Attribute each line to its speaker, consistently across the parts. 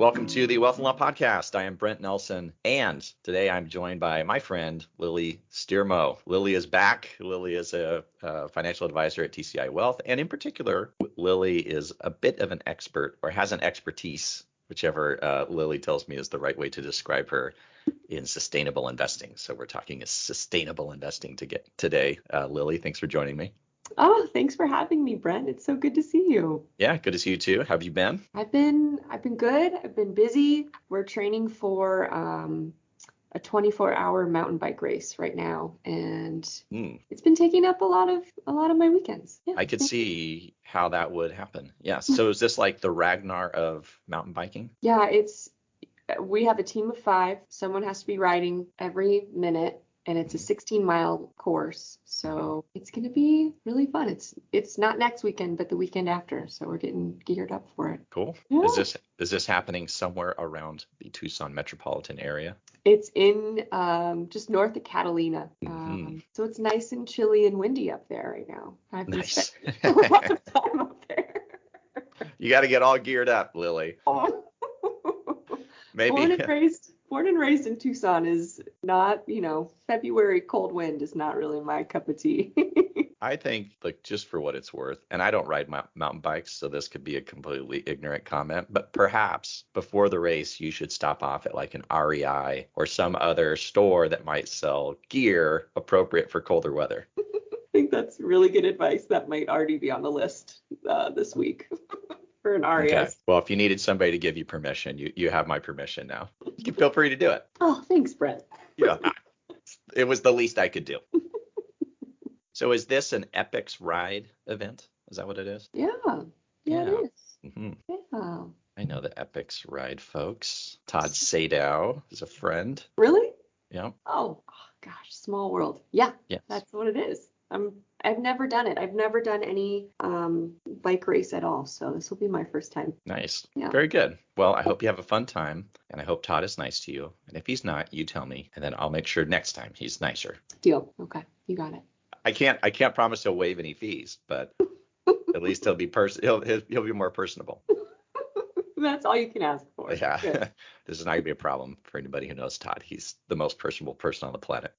Speaker 1: Welcome to the Wealth and Law Podcast. I am Brent Nelson, and today I'm joined by my friend Lily Steermo. Lily is back. Lily is a, a, financial advisor at TCI Wealth, and in particular, Lily is a bit of an expert or has an expertise, whichever uh, Lily tells me is the right way to describe her, in sustainable investing. So we're talking sustainable investing to get today. Uh, Lily, thanks for joining me.
Speaker 2: Oh, thanks for having me, Brent. It's so good to see you.
Speaker 1: Yeah, good to see you too. How have you been?
Speaker 2: I've been I've been good. I've been busy. We're training for um, a 24-hour mountain bike race right now, and mm. it's been taking up a lot of a lot of my weekends.
Speaker 1: Yeah, I could see how that would happen. Yeah. So is this like the Ragnar of mountain biking?
Speaker 2: Yeah, it's we have a team of five. Someone has to be riding every minute and it's a 16 mile course. So it's going to be really fun. It's it's not next weekend, but the weekend after. So we're getting geared up for it.
Speaker 1: Cool. Yeah. Is this is this happening somewhere around the Tucson metropolitan area?
Speaker 2: It's in um, just north of Catalina. Mm-hmm. Um, so it's nice and chilly and windy up there right now.
Speaker 1: I've nice. a lot of time up there. you got to get all geared up, Lily. Oh.
Speaker 2: Maybe. Born and raised born and raised in Tucson is not, you know, February cold wind is not really my cup of tea.
Speaker 1: I think, like, just for what it's worth, and I don't ride mountain bikes, so this could be a completely ignorant comment, but perhaps before the race, you should stop off at like an REI or some other store that might sell gear appropriate for colder weather.
Speaker 2: I think that's really good advice. That might already be on the list uh, this week for an REI. Okay.
Speaker 1: Well, if you needed somebody to give you permission, you, you have my permission now. You can feel free to do it.
Speaker 2: Oh, thanks, Brett.
Speaker 1: Yeah, it was the least I could do. so is this an Epic Rides event? Is that what it is?
Speaker 2: Yeah, yeah, yeah. it is. Mm-hmm. Yeah.
Speaker 1: I know the Epic Rides folks. Todd Sadow is a friend.
Speaker 2: Really?
Speaker 1: Yeah.
Speaker 2: Oh, oh gosh, small world. Yeah, yes. that's what it is. I'm I've never done it. I've never done any um, bike race at all, so this will be my first time.
Speaker 1: Nice. Yeah. Very good. Well, I hope you have a fun time, and I hope Todd is nice to you. And if he's not, you tell me, and then I'll make sure next time he's nicer.
Speaker 2: Deal. Okay, you got it.
Speaker 1: I can't I can't promise he'll waive any fees, but at least he'll be pers- he'll, he'll he'll be more personable.
Speaker 2: That's all you can ask for.
Speaker 1: Yeah. this is not gonna be a problem for anybody who knows Todd. He's the most personable person on the planet.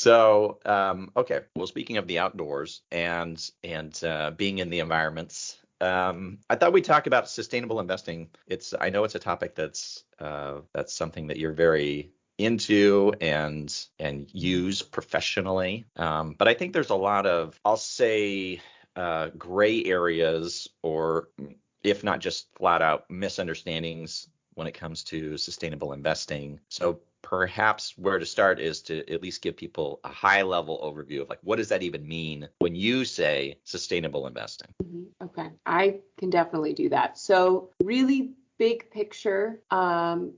Speaker 1: So, um, okay. Well, speaking of the outdoors and and uh, being in the environments, um, I thought we'd talk about sustainable investing. It's I know it's a topic that's uh, that's something that you're very into and and use professionally. Um, but I think there's a lot of I'll say uh, gray areas or if not just flat out misunderstandings when it comes to sustainable investing. So perhaps where to start is to at least give people a high level overview of like what does that even mean when you say sustainable investing
Speaker 2: mm-hmm. okay i can definitely do that so really big picture um,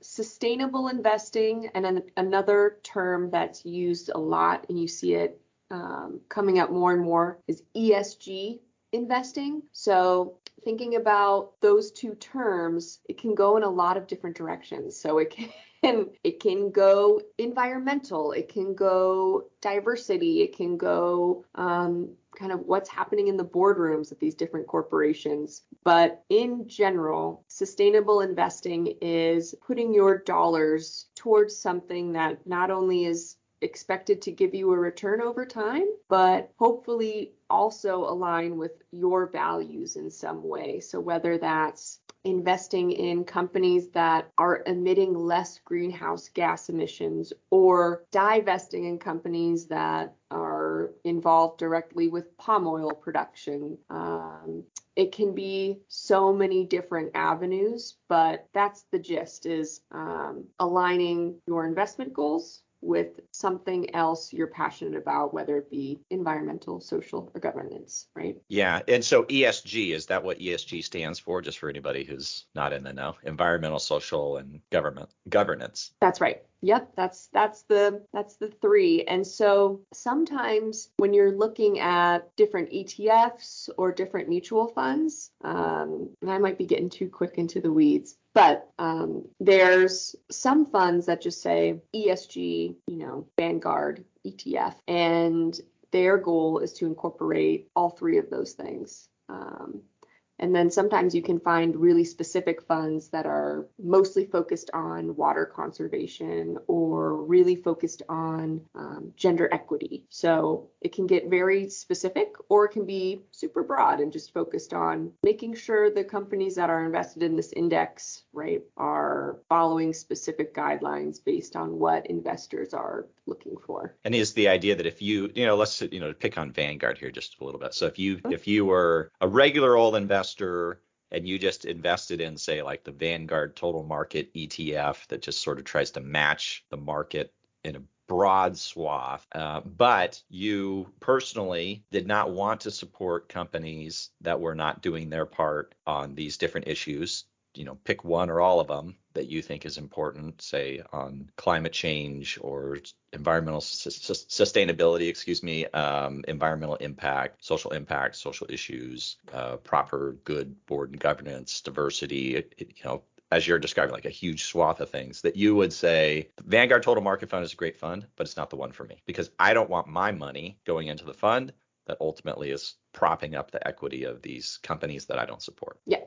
Speaker 2: sustainable investing and an, another term that's used a lot and you see it um, coming up more and more is esg investing so thinking about those two terms, it can go in a lot of different directions. So it can it can go environmental, it can go diversity, it can go um, kind of what's happening in the boardrooms at these different corporations. But in general, sustainable investing is putting your dollars towards something that not only is expected to give you a return over time, but hopefully also align with your values in some way. So whether that's investing in companies that are emitting less greenhouse gas emissions or divesting in companies that are involved directly with palm oil production. Um, it can be so many different avenues, but that's the gist is um, aligning your investment goals with something else you're passionate about, whether it be environmental, social, or governance, right?
Speaker 1: Yeah. And so ESG, is that what ESG stands for? Just for anybody who's not in the know. Environmental, social, and government governance.
Speaker 2: That's right. Yep, that's that's the that's the three. And so sometimes when you're looking at different ETFs or different mutual funds, um, and I might be getting too quick into the weeds, but um, there's some funds that just say ESG, you know, Vanguard ETF, and their goal is to incorporate all three of those things. Um, and then sometimes you can find really specific funds that are mostly focused on water conservation or really focused on um, gender equity. So it can get very specific or it can be super broad and just focused on making sure the companies that are invested in this index, right, are following specific guidelines based on what investors are looking for.
Speaker 1: And is the idea that if you, you know, let's you know pick on Vanguard here just a little bit. So if you if you were a regular old investor investor and you just invested in say like the Vanguard total market ETF that just sort of tries to match the market in a broad swath, uh, but you personally did not want to support companies that were not doing their part on these different issues you know pick one or all of them that you think is important say on climate change or environmental su- sustainability excuse me um, environmental impact social impact social issues uh, proper good board and governance diversity it, it, you know as you're describing, like a huge swath of things that you would say Vanguard Total Market Fund is a great fund, but it's not the one for me because I don't want my money going into the fund that ultimately is propping up the equity of these companies that I don't support.
Speaker 2: Yeah,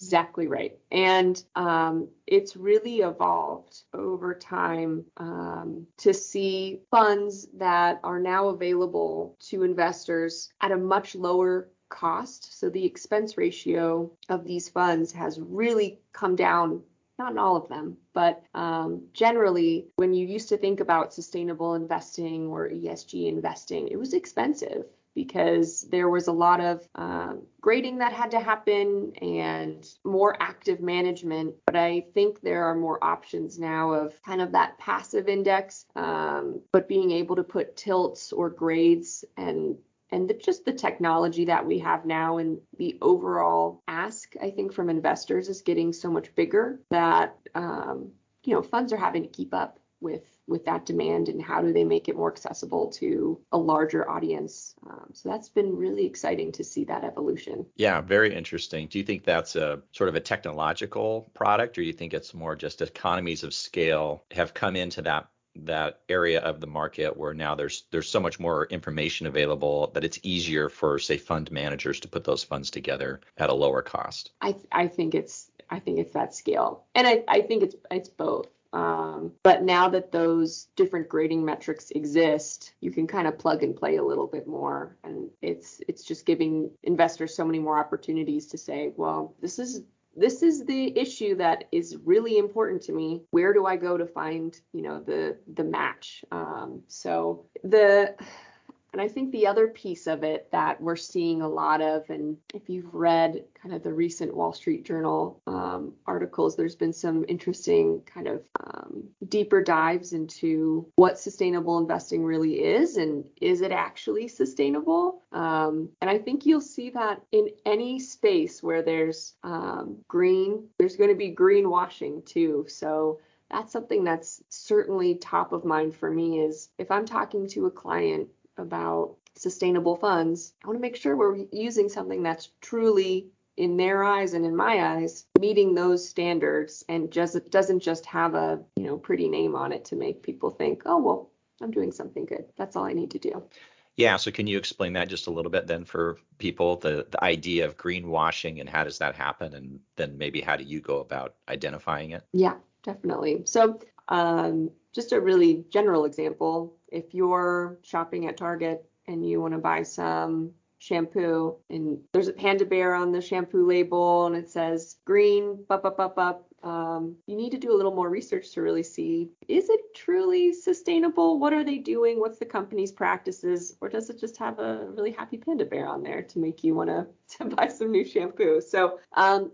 Speaker 2: Exactly right. And um, it's really evolved over time um, to see funds that are now available to investors at a much lower cost. So the expense ratio of these funds has really come down not in all of them, but um, generally, when you used to think about sustainable investing or ESG investing, it was expensive because there was a lot of um, grading that had to happen and more active management. But I think there are more options now of kind of that passive index, um, but being able to put tilts or grades and and the, just the technology that we have now and the overall ask i think from investors is getting so much bigger that um, you know funds are having to keep up with with that demand and how do they make it more accessible to a larger audience. Um, so that's been really exciting to see that evolution.
Speaker 1: Yeah very interesting. Do you think that's a sort of a technological product or do you think it's more just economies of scale have come into that that area of the market where now there's there's so much more information available that it's easier for say fund managers to put those funds together at a lower cost?
Speaker 2: I i think it's i think it's that scale. And i i think it's it's both um, but now that those different grading metrics exist, you can kind of plug and play a little bit more, and it's it's just giving investors so many more opportunities to say, well, this is this is the issue that is really important to me. Where do I go to find, you know, the the match? Um, so the and I think the other piece of it that we're seeing a lot of, and if you've read kind of the recent Wall Street Journal um, articles, there's been some interesting kind of um, deeper dives into what sustainable investing really is and is it actually sustainable? Um, and I think you'll see that in any space where there's um, green, there's going to be greenwashing too. So that's something that's certainly top of mind for me is if I'm talking to a client about sustainable funds, I want to make sure we're using something that's truly in their eyes and in my eyes meeting those standards and just doesn't just have a you know pretty name on it to make people think oh well i'm doing something good. That's all i need to do.
Speaker 1: Yeah so can you explain that just a little bit then for people the the idea of greenwashing and how does that happen? And then maybe how do you go about identifying it?
Speaker 2: Yeah definitely. So um, just a really general example if you're shopping at Target and you want to buy some shampoo and there's a panda bear on the shampoo label and it says green up up up up um, you need to do a little more research to really see is it truly sustainable? What are they doing? What's the company's practices? Or does it just have a really happy panda bear on there to make you want to buy some new shampoo? So um,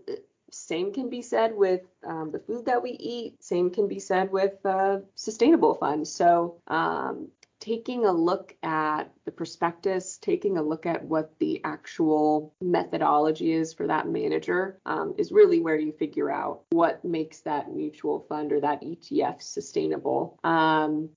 Speaker 2: same can be said with um, the food that we eat. Same can be said with uh, sustainable funds. So um, taking a look at the prospectus, taking a look at what the actual methodology is for that manager um, is really where you figure out what makes that mutual fund or that ETF sustainable. Um,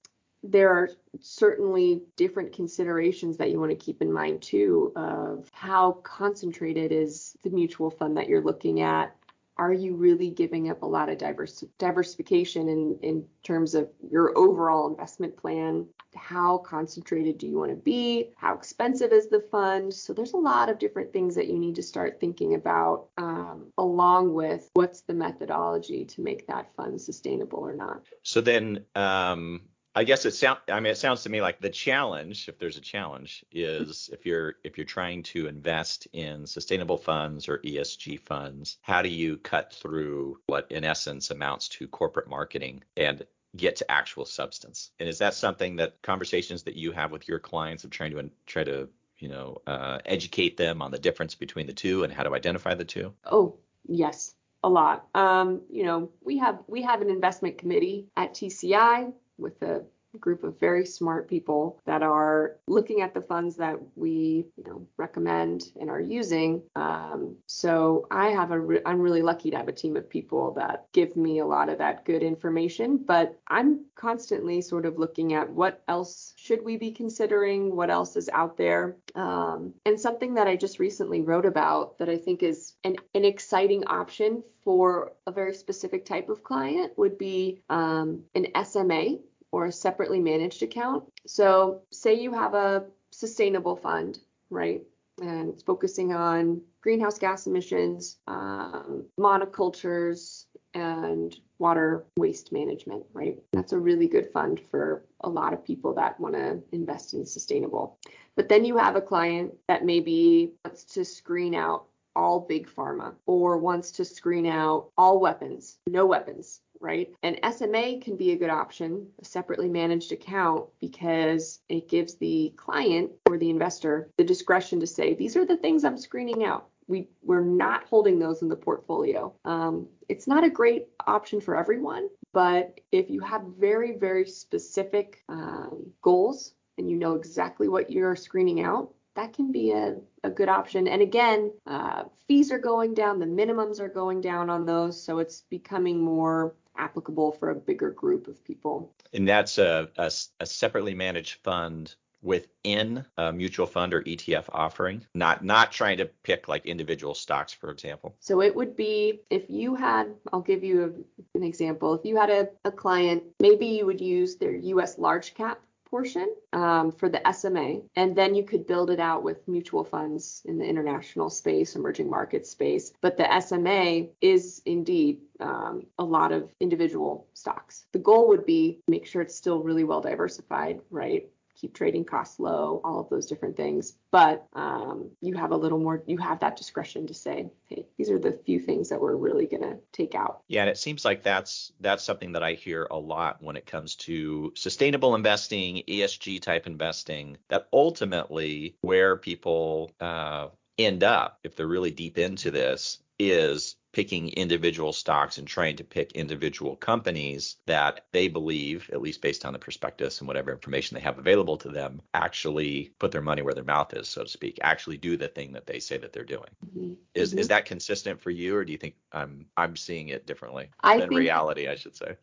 Speaker 2: there are certainly different considerations that you want to keep in mind too of how concentrated is the mutual fund that you're looking at are you really giving up a lot of diverse, diversification in, in terms of your overall investment plan? How concentrated do you want to be? How expensive is the fund? So there's a lot of different things that you need to start thinking about, um, along with what's the methodology to make that fund sustainable or not.
Speaker 1: So then, um, I guess it sound I mean it sounds to me like the challenge, if there's a challenge, is if you're if you're trying to invest in sustainable funds or ESG funds, how do you cut through what in essence amounts to corporate marketing and get to actual substance? And is that something that conversations that you have with your clients of trying to try to you know uh, educate them on the difference between the two and how to identify the two?
Speaker 2: Oh yes, a lot. Um, you know, we have we have an investment committee at TCI with a group of very smart people that are looking at the funds that we you know recommend and are using. Um, so i have a re- i'm really lucky to have a team of people that give me a lot of that good information but i'm constantly sort of looking at what else should we be considering what else is out there. Um, and something that i just recently wrote about that i think is an, an exciting option for a very specific type of client would be um, an SMA or a separately managed account. So, say you have a sustainable fund, right? And it's focusing on greenhouse gas emissions, um, monocultures, and water waste management, right? That's a really good fund for a lot of people that want to invest in sustainable. But then you have a client that maybe wants to screen out all big pharma or wants to screen out all weapons, no weapons, right? And SMA can be a good option, a separately managed account, because it gives the client or the investor the discretion to say, these are the things I'm screening out. We, we're not holding those in the portfolio. Um, it's not a great option for everyone, but if you have very, very specific um, goals and you know exactly what you're screening out, that can be a, a good option. And again, uh, fees are going down, the minimums are going down on those, so it's becoming more applicable for a bigger group of people.
Speaker 1: And that's a, a, a separately managed fund within a mutual fund or ETF offering, not not trying to pick like individual stocks, for example.
Speaker 2: So it would be if you had, I'll give you an example. If you had a, a client, maybe you would use their US large cap portion um, for the SMA, and then you could build it out with mutual funds in the international space, emerging market space. But the SMA is indeed um, a lot of individual stocks. The goal would be make sure it's still really well diversified, right? Keep trading costs low, all of those different things. But um, you have a little more, you have that discretion to say, hey, these are the few things that we're really going to take out.
Speaker 1: Yeah, and it seems like that's that's something that I hear a lot when it comes to sustainable investing, ESG type investing. That ultimately where people uh, end up, if they're really deep into this, is picking individual stocks and trying to pick individual companies that they believe, at least based on the prospectus and whatever information they have available to them, actually put their money where their mouth is, so to speak, actually do the thing that they say that they're doing. Mm-hmm. Is mm-hmm. is that consistent for you, or do you think I'm I'm seeing it differently I than think, reality, I should say?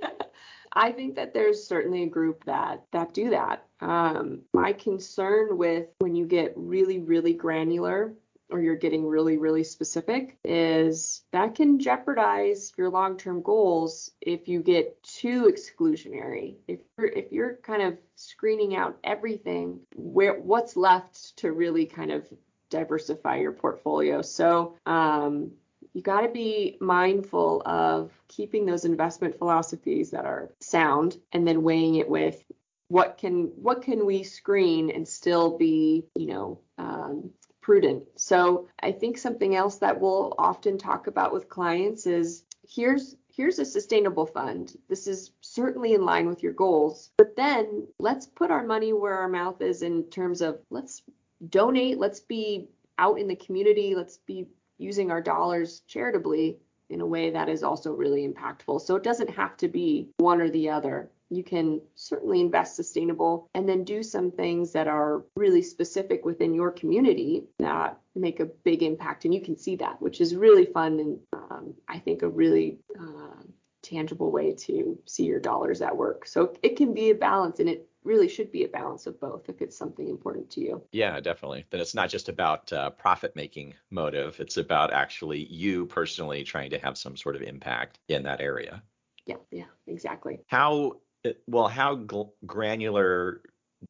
Speaker 2: I think that there's certainly a group that that do that. Um, my concern with when you get really, really granular or you're getting really, really specific, is that can jeopardize your long-term goals if you get too exclusionary. If you're if you're kind of screening out everything, where what's left to really kind of diversify your portfolio. So um, you got to be mindful of keeping those investment philosophies that are sound and then weighing it with what can what can we screen and still be you know um, prudent. So I think something else that we'll often talk about with clients is here's here's a sustainable fund. This is certainly in line with your goals. But then let's put our money where our mouth is in terms of let's donate, let's be out in the community, let's be using our dollars charitably in a way that is also really impactful. So it doesn't have to be one or the other. You can certainly invest sustainable and then do some things that are really specific within your community that make a big impact. And you can see that, which is really fun and um, I think a really uh, tangible way to see your dollars at work. So it can be a balance and it really should be a balance of both if it's something important to you.
Speaker 1: Yeah, definitely. Then it's not just about uh, profit making motive, it's about actually you personally trying to have some sort of impact in that area.
Speaker 2: Yeah, yeah, exactly.
Speaker 1: How well, how gl- granular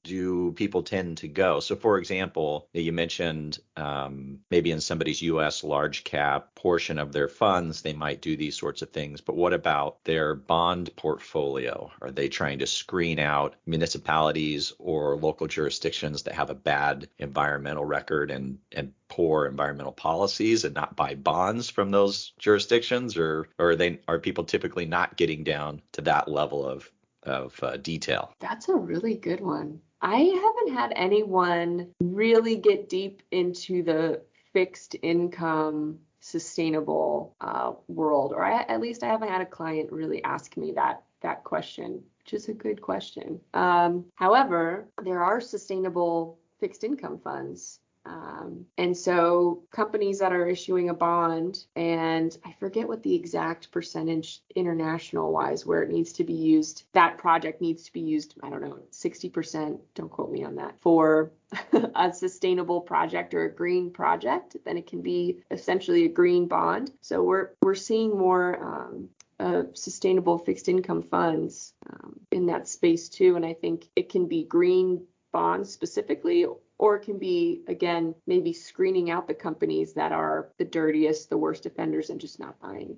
Speaker 1: do people tend to go? So, for example, you mentioned um, maybe in somebody's U.S. large cap portion of their funds, they might do these sorts of things. But what about their bond portfolio? Are they trying to screen out municipalities or local jurisdictions that have a bad environmental record and and poor environmental policies and not buy bonds from those jurisdictions, or, or are they are people typically not getting down to that level of of uh, detail?
Speaker 2: That's a really good one. I haven't had anyone really get deep into the fixed income sustainable uh, world, or I, at least I haven't had a client really ask me that that question, which is a good question. Um, however, there are sustainable fixed income funds um, and so companies that are issuing a bond, and I forget what the exact percentage international wise where it needs to be used, that project needs to be used, I don't know, 60%, don't quote me on that, for a sustainable project or a green project, then it can be essentially a green bond. So we're we're seeing more um, uh, sustainable fixed income funds um, in that space too. And I think it can be green bonds specifically or it can be again maybe screening out the companies that are the dirtiest the worst offenders and just not buying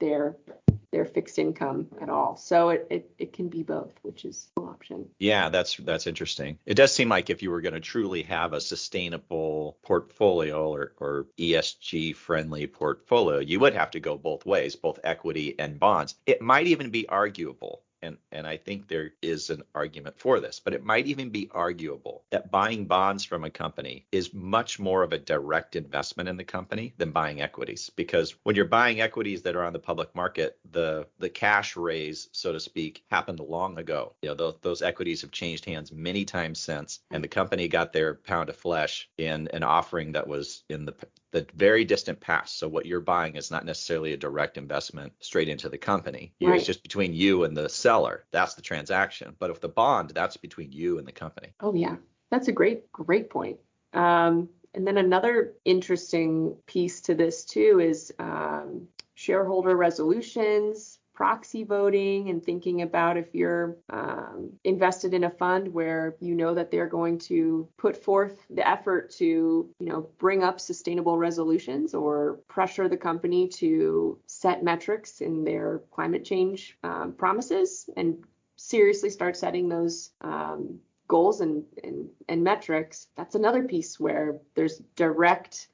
Speaker 2: their their fixed income at all. So it, it, it can be both which is an option.
Speaker 1: Yeah that's that's interesting. It does seem like if you were going to truly have a sustainable portfolio or, or esg friendly portfolio you would have to go both ways both equity and bonds. It might even be arguable and, and I think there is an argument for this, but it might even be arguable that buying bonds from a company is much more of a direct investment in the company than buying equities. Because when you're buying equities that are on the public market, the the cash raise, so to speak, happened long ago. You know, those, those equities have changed hands many times since, and the company got their pound of flesh in an offering that was in the the very distant past. So what you're buying is not necessarily a direct investment straight into the company. Right. It's just between you and the seller. That's the transaction. But if the bond, that's between you and the company.
Speaker 2: Oh yeah, that's a great great point. Um, and then another interesting piece to this too is um, shareholder resolutions proxy voting and thinking about if you're um, invested in a fund where you know that they're going to put forth the effort to you know bring up sustainable resolutions or pressure the company to set metrics in their climate change um, promises and seriously start setting those um, goals and, and, and metrics that's another piece where there's direct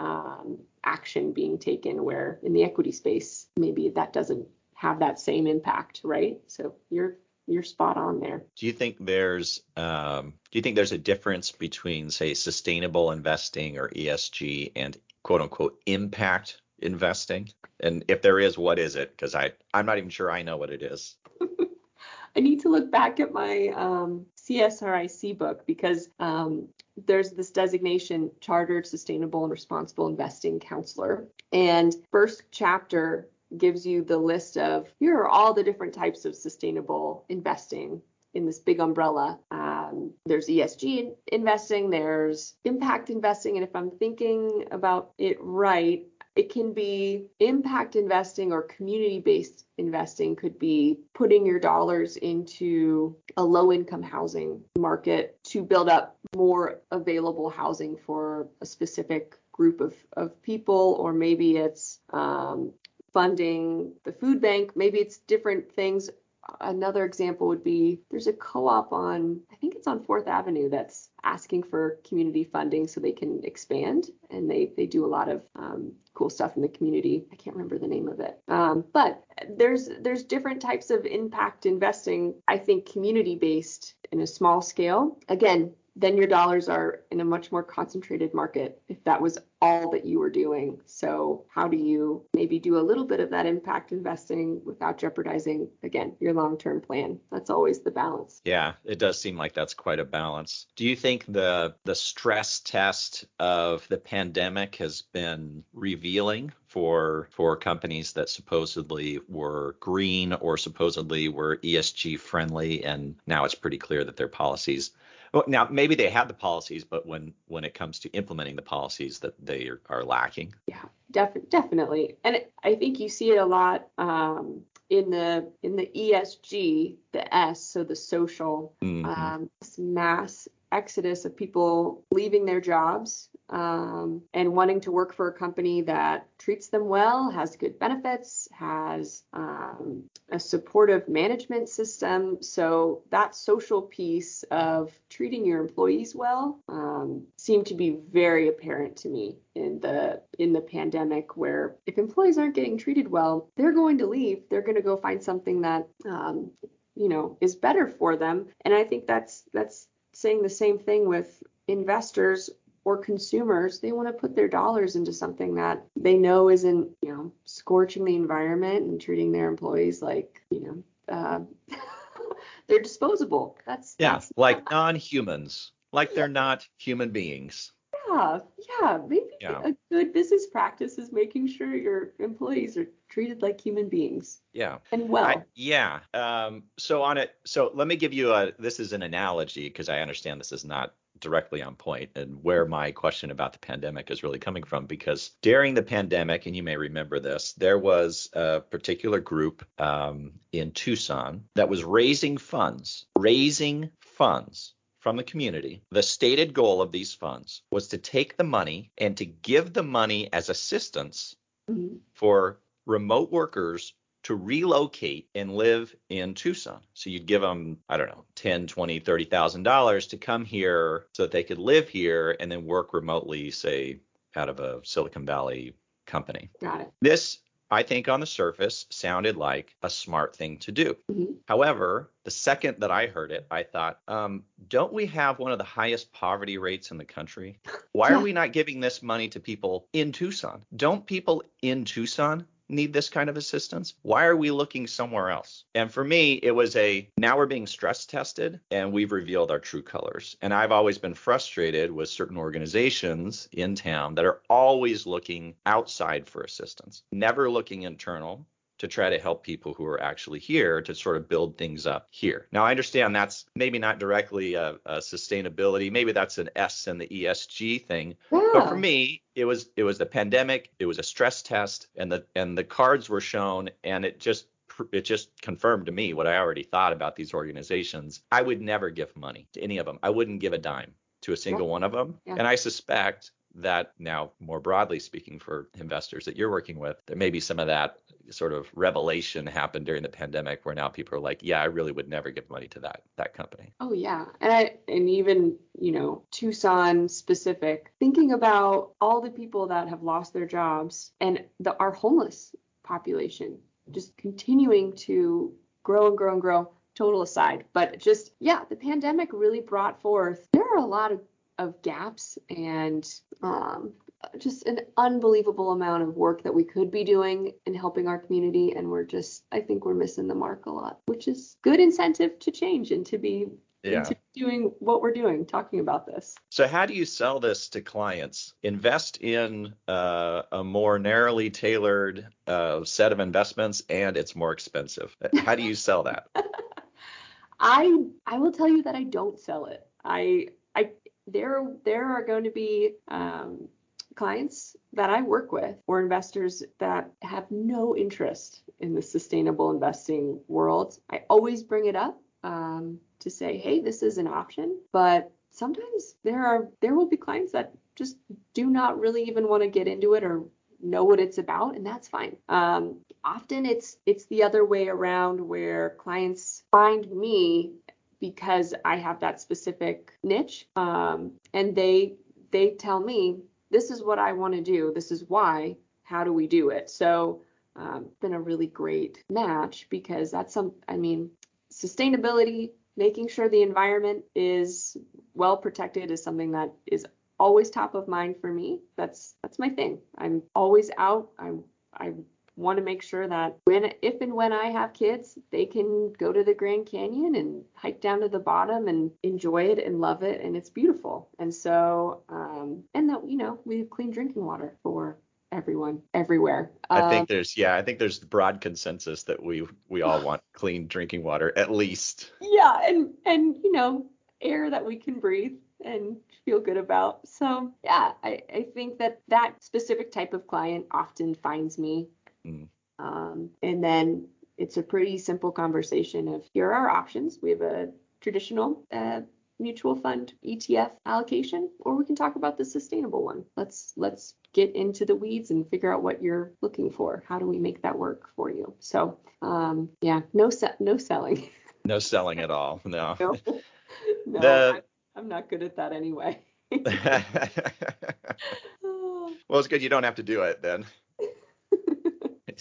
Speaker 2: um, action being taken where in the equity space maybe that doesn't have that same impact, right? So you're you're spot on there.
Speaker 1: Do you think there's um, do you think there's a difference between say sustainable investing or ESG and quote unquote impact investing? And if there is, what is it? Because I I'm not even sure I know what it is.
Speaker 2: I need to look back at my um, CSRIC book because um, there's this designation, Chartered Sustainable and Responsible Investing Counselor. And first chapter gives you the list of here are all the different types of sustainable investing in this big umbrella. Um, there's ESG investing, there's impact investing, and if I'm thinking about it right, it can be impact investing or community based investing, could be putting your dollars into a low income housing market to build up more available housing for a specific group of, of people, or maybe it's um, funding the food bank. Maybe it's different things. Another example would be there's a co-op on I think it's on Fourth Avenue that's asking for community funding so they can expand and they they do a lot of um, cool stuff in the community. I can't remember the name of it. Um, but there's there's different types of impact investing. I think community based in a small scale. Again, then your dollars are in a much more concentrated market if that was all that you were doing. So, how do you maybe do a little bit of that impact investing without jeopardizing, again, your long term plan? That's always the balance.
Speaker 1: Yeah, it does seem like that's quite a balance. Do you think the the stress test of the pandemic has been revealing for for companies that supposedly were green or supposedly were ESG friendly and now it's pretty clear that their policies now maybe they have the policies, but when when it comes to implementing the policies, that they are, are lacking.
Speaker 2: Yeah, def- definitely, and it, I think you see it a lot um, in the in the ESG, the S, so the social mm-hmm. um, mass exodus of people leaving their jobs um, and wanting to work for a company that treats them well, has good benefits, has um, a supportive management system. So that social piece of treating your employees well um, seemed to be very apparent to me in the in the pandemic, where if employees aren't getting treated well, they're going to leave. They're going to go find something that um, you know is better for them. And I think that's that's saying the same thing with investors or consumers, they want to put their dollars into something that they know isn't, you know, scorching the environment and treating their employees like, you know, uh, they're disposable. That's
Speaker 1: yeah,
Speaker 2: that's
Speaker 1: like non-humans, like they're not human beings.
Speaker 2: Yeah, yeah. Maybe yeah. a good business practice is making sure your employees are treated like human beings.
Speaker 1: Yeah.
Speaker 2: And well. I,
Speaker 1: yeah. Um, so on it. So let me give you a. This is an analogy because I understand this is not directly on point and where my question about the pandemic is really coming from because during the pandemic and you may remember this there was a particular group um, in tucson that was raising funds raising funds from the community. The stated goal of these funds was to take the money and to give the money as assistance mm-hmm. for remote workers to relocate and live in Tucson. So you'd give them, I don't know, 10, 20, 30,000 dollars to come here so that they could live here and then work remotely, say out of a Silicon Valley company.
Speaker 2: Got it.
Speaker 1: This I think on the surface sounded like a smart thing to do. Mm-hmm. However, the second that I heard it, I thought, um, don't we have one of the highest poverty rates in the country? Why yeah. are we not giving this money to people in Tucson? Don't people in Tucson need this kind of assistance? Why are we looking somewhere else? And for me, it was a now we're being stress tested and we've revealed our true colors. And I've always been frustrated with certain organizations in town that are always looking outside for assistance, never looking internal to try to help people who are actually here to sort of build things up here. Now, I understand that's maybe not directly a, a sustainability, maybe that's an S in the ESG thing, yeah. but for me, it was it was the pandemic, it was a stress test, and the and the cards were shown, and it just it just confirmed to me what I already thought about these organizations. I would never give money to any of them. I wouldn't give a dime to a single yeah. one of them. Yeah. And I suspect that now more broadly speaking for investors that you're working with there may be some of that sort of revelation happened during the pandemic where now people are like yeah i really would never give money to that that company.
Speaker 2: Oh yeah. And i and even you know tucson specific thinking about all the people that have lost their jobs and the our homeless population just continuing to grow and grow and grow. Total aside but just yeah the pandemic really brought forth there are a lot of of gaps and um, just an unbelievable amount of work that we could be doing in helping our community and we're just i think we're missing the mark a lot which is good incentive to change and to be yeah. doing what we're doing talking about this.
Speaker 1: So how do you sell this to clients? Invest in uh, a more narrowly tailored uh, set of investments and it's more expensive. How do you sell that?
Speaker 2: I i will tell you that i don't sell it. I I there there are going to be um, clients that I work with or investors that have no interest in the sustainable investing world. I always bring it up um, to say, hey, this is an option, but sometimes there are there will be clients that just do not really even want to get into it or know what it's about and that's fine um, often it's it's the other way around where clients find me because I have that specific niche. Um, and they they tell me this is what I want to do. This is why. How do we do it? So um, been a really great match because that's some. I mean, sustainability making sure the environment is well protected is something that is always top of mind for me. That's that's my thing. I'm always out. I'm I want to make sure that when if and when I have kids, they can go to the Grand Canyon and hike down to the bottom and enjoy it and love it and it's beautiful. And so um and that you know, we have clean drinking water for everyone everywhere.
Speaker 1: I think um, there's yeah, I think there's broad consensus that we we all want clean drinking water at least.
Speaker 2: Yeah, and and you know, air that we can breathe and feel good about. So yeah, I, I think that that specific type of client often finds me. Mm. Um, and then it's a pretty simple conversation of here are our options. We have a traditional uh, mutual fund ETF allocation, or we can talk about the sustainable one. Let's let's get into the weeds and figure out what you're looking for. How do we make that work for you? So um, yeah, no se- no selling.
Speaker 1: No selling at all. No. no.
Speaker 2: no the, I'm not good at that anyway. well,
Speaker 1: it's good you don't have to do it then.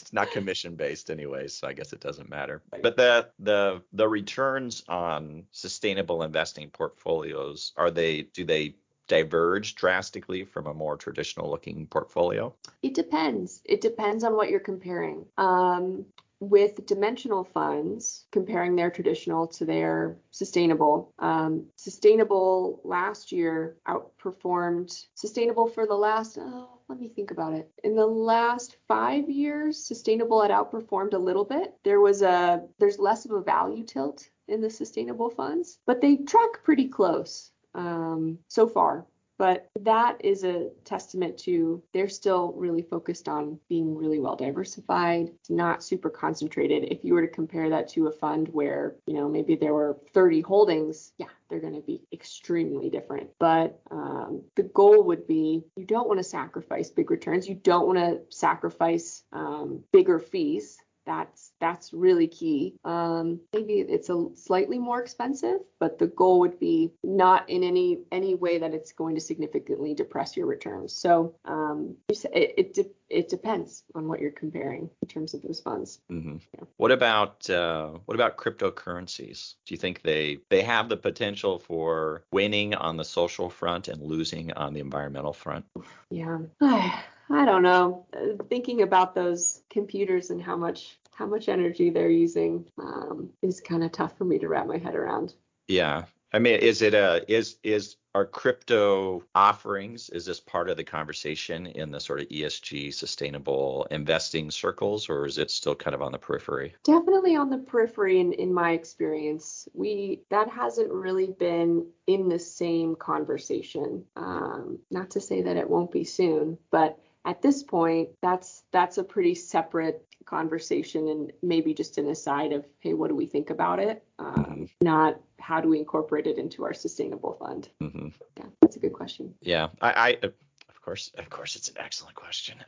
Speaker 1: It's not commission based anyway, so I guess it doesn't matter. But the the the returns on sustainable investing portfolios are they do they diverge drastically from a more traditional looking portfolio?
Speaker 2: It depends. It depends on what you're comparing. Um, with dimensional funds, comparing their traditional to their sustainable, um, sustainable last year outperformed sustainable for the last, oh, let me think about it. In the last five years, sustainable had outperformed a little bit. There was a, there's less of a value tilt in the sustainable funds, but they track pretty close um, so far. But that is a testament to they're still really focused on being really well diversified, not super concentrated. If you were to compare that to a fund where, you know, maybe there were 30 holdings, yeah, they're going to be extremely different. But um, the goal would be you don't want to sacrifice big returns. You don't want to sacrifice um, bigger fees. That's that's really key. Um, maybe it's a slightly more expensive, but the goal would be not in any any way that it's going to significantly depress your returns. So um, it it, de- it depends on what you're comparing in terms of those funds.
Speaker 1: Mm-hmm. Yeah. What about uh, what about cryptocurrencies? Do you think they they have the potential for winning on the social front and losing on the environmental front?
Speaker 2: Yeah. I don't know. Thinking about those computers and how much how much energy they're using um, is kind of tough for me to wrap my head around.
Speaker 1: Yeah. I mean, is it a is is are crypto offerings is this part of the conversation in the sort of ESG sustainable investing circles, or is it still kind of on the periphery?
Speaker 2: Definitely on the periphery. In in my experience, we that hasn't really been in the same conversation. Um, not to say that it won't be soon, but at this point, that's that's a pretty separate conversation and maybe just an aside of hey what do we think about it? Um, mm-hmm. not how do we incorporate it into our sustainable fund? Mm-hmm. yeah that's a good question.
Speaker 1: Yeah I, I of course of course it's an excellent question.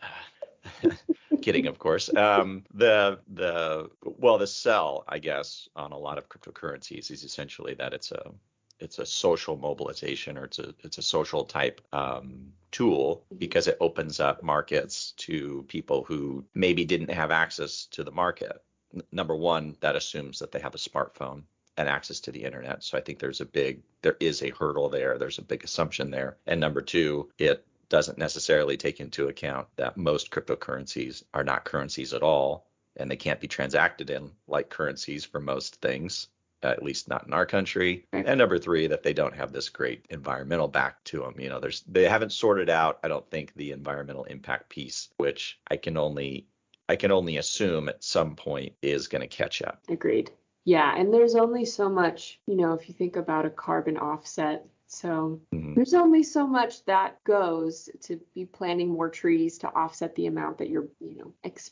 Speaker 1: Uh, kidding of course. Um, the the well the sell i guess on a lot of cryptocurrencies is essentially that it's a it's a social mobilization or it's a it's a social type um, tool because it opens up markets to people who maybe didn't have access to the market. N- number one, that assumes that they have a smartphone and access to the internet. So I think there's a big there is a hurdle there. There's a big assumption there. And number two, it doesn't necessarily take into account that most cryptocurrencies are not currencies at all and they can't be transacted in like currencies for most things at least not in our country. And number three, that they don't have this great environmental back to them. You know, there's they haven't sorted out, I don't think, the environmental impact piece, which I can only I can only assume at some point is going to catch up.
Speaker 2: Agreed. Yeah, and there's only so much, you know, if you think about a carbon offset. So mm-hmm. there's only so much that goes to be planting more trees to offset the amount that you're, you know, ex-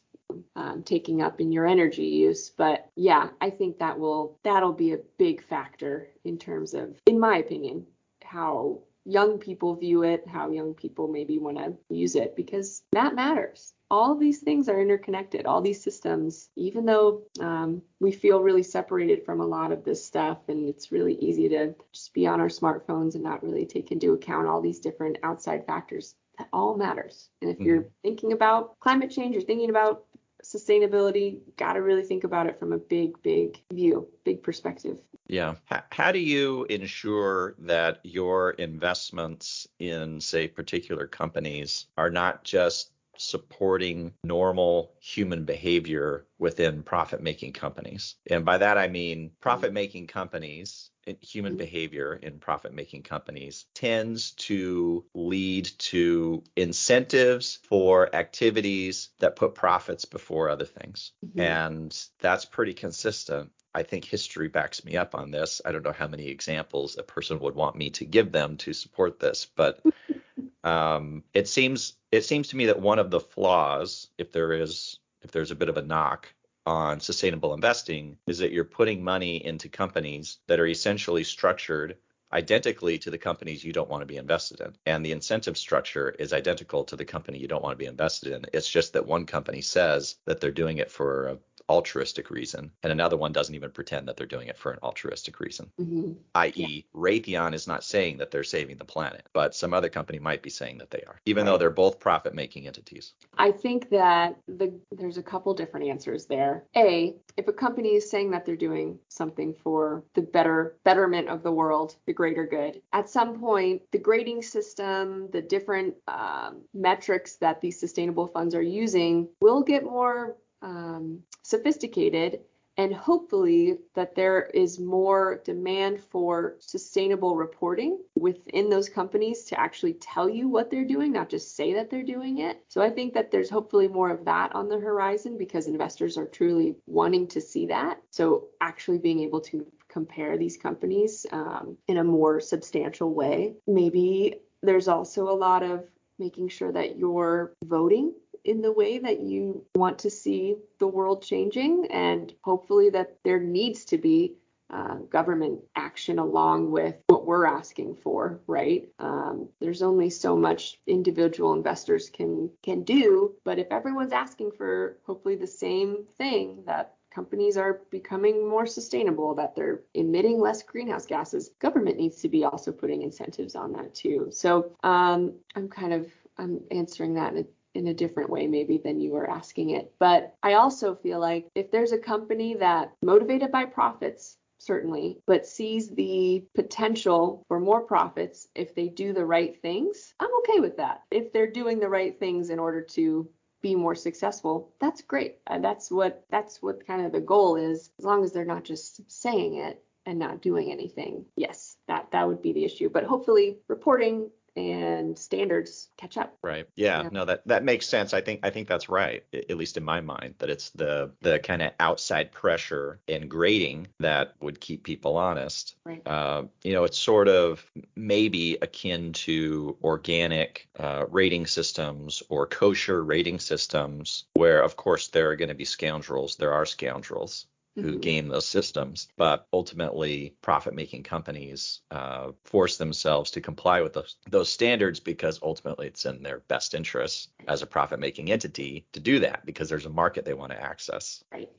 Speaker 2: um, taking up in your energy use. But yeah, I think that will that'll be a big factor in terms of, in my opinion, how young people view it, how young people maybe want to use it, because that matters. All these things are interconnected. All these systems, even though um, we feel really separated from a lot of this stuff, and it's really easy to just be on our smartphones and not really take into account all these different outside factors. That all matters. And if mm-hmm. you're thinking about climate change, you're thinking about sustainability, got to really think about it from a big, big view, big perspective.
Speaker 1: Yeah. H- how do you ensure that your investments in, say, particular companies are not just supporting normal human behavior within profit making companies. And by that, I mean profit making companies human mm-hmm. behavior in profit making companies tends to lead to incentives for activities that put profits before other things. Mm-hmm. And that's pretty consistent. I think history backs me up on this. I don't know how many examples a person would want me to give them to support this, but um, it seems it seems to me that one of the flaws, if there is if there's a bit of a knock on sustainable investing is that you're putting money into companies that are essentially structured identically to the companies you don't want to be invested in. And the incentive structure is identical to the company you don't want to be invested in. It's just that one company says that they're doing it for a altruistic reason, and another one doesn't even pretend that they're doing it for an altruistic reason. Mm-hmm. I.e., yeah. Raytheon is not saying that they're saving the planet, but some other company might be saying that they are, even right. though they're both profit-making entities.
Speaker 2: I think that the there's a couple different answers there. A, if a company is saying that they're doing something for the better betterment of the world, the greater good, at some point, the grading system, the different um, metrics that these sustainable funds are using will get more um, sophisticated and hopefully that there is more demand for sustainable reporting within those companies to actually tell you what they're doing not just say that they're doing it. So i think that there's hopefully more of that on the horizon because investors are truly wanting to see that. So actually being able to compare these companies um, in a more substantial way. Maybe there's also a lot of making sure that you're voting in the way that you want to see the world changing, and hopefully that there needs to be uh, government action along with what we're asking for, right? Um, there's only so much individual investors can can do, but if everyone's asking for hopefully the same thing that companies are becoming more sustainable, that they're emitting less greenhouse gases, government needs to be also putting incentives on that too. So um, I'm kind of I'm answering that in a in a different way maybe than you were asking it. But I also feel like if there's a company that motivated by profits certainly, but sees the potential for more profits if they do the right things, I'm okay with that. If they're doing the right things in order to be more successful, that's great. And that's what that's what kind of the goal is, as long as they're not just saying it and not doing anything. Yes, that that would be the issue. But hopefully reporting and standards catch up.
Speaker 1: Right. Yeah, yeah. No, that that makes sense. I think I think that's right. At least in my mind, that it's the the kind of outside pressure and grading that would keep people honest.
Speaker 2: Right.
Speaker 1: Uh, you know, it's sort of maybe akin to organic uh, rating systems or kosher rating systems, where of course there are going to be scoundrels. There are scoundrels who mm-hmm. game those systems. But ultimately, profit making companies uh, force themselves to comply with those, those standards because ultimately it's in their best interest as a profit making entity to do that because there's a market they want to access.
Speaker 2: Right.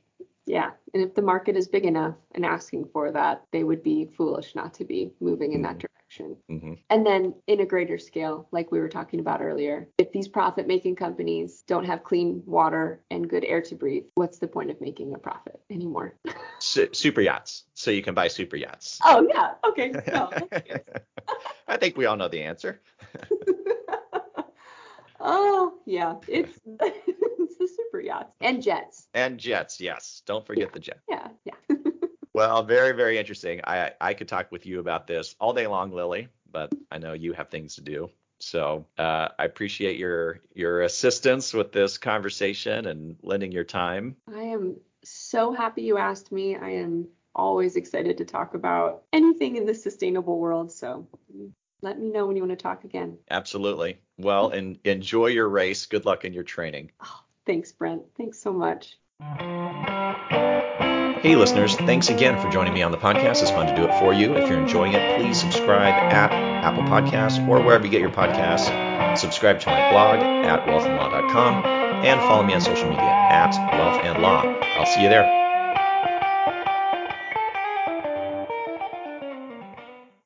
Speaker 2: Yeah. And if the market is big enough and asking for that, they would be foolish not to be moving in that direction. Mm-hmm. And then in a greater scale, like we were talking about earlier, if these profit making companies don't have clean water and good air to breathe, what's the point of making a profit anymore?
Speaker 1: super yachts. So you can buy super yachts.
Speaker 2: Oh, yeah. Okay. No,
Speaker 1: I think we all know the answer.
Speaker 2: oh, yeah. It's. it's the super yachts and jets.
Speaker 1: And jets, yes. Don't forget
Speaker 2: yeah.
Speaker 1: the jet.
Speaker 2: Yeah, yeah.
Speaker 1: Well, very, very interesting. I, I could talk with you about this all day long, Lily, but I know you have things to do. So uh, I appreciate your your assistance with this conversation and lending your time.
Speaker 2: I am so happy you asked me. I am always excited to talk about anything in the sustainable world. So let me know when you want to talk again.
Speaker 1: Absolutely. Well, and enjoy your race. Good luck in your training.
Speaker 2: Oh, thanks, Brent. Thanks so much.
Speaker 1: Hey, listeners, thanks again for joining me on the podcast. It's fun to do it for you. If you're enjoying it, please subscribe at Apple Podcasts or wherever you get your podcasts. Subscribe to my blog at wealthandlaw.com and follow me on social media at wealthandlaw. I'll see you there.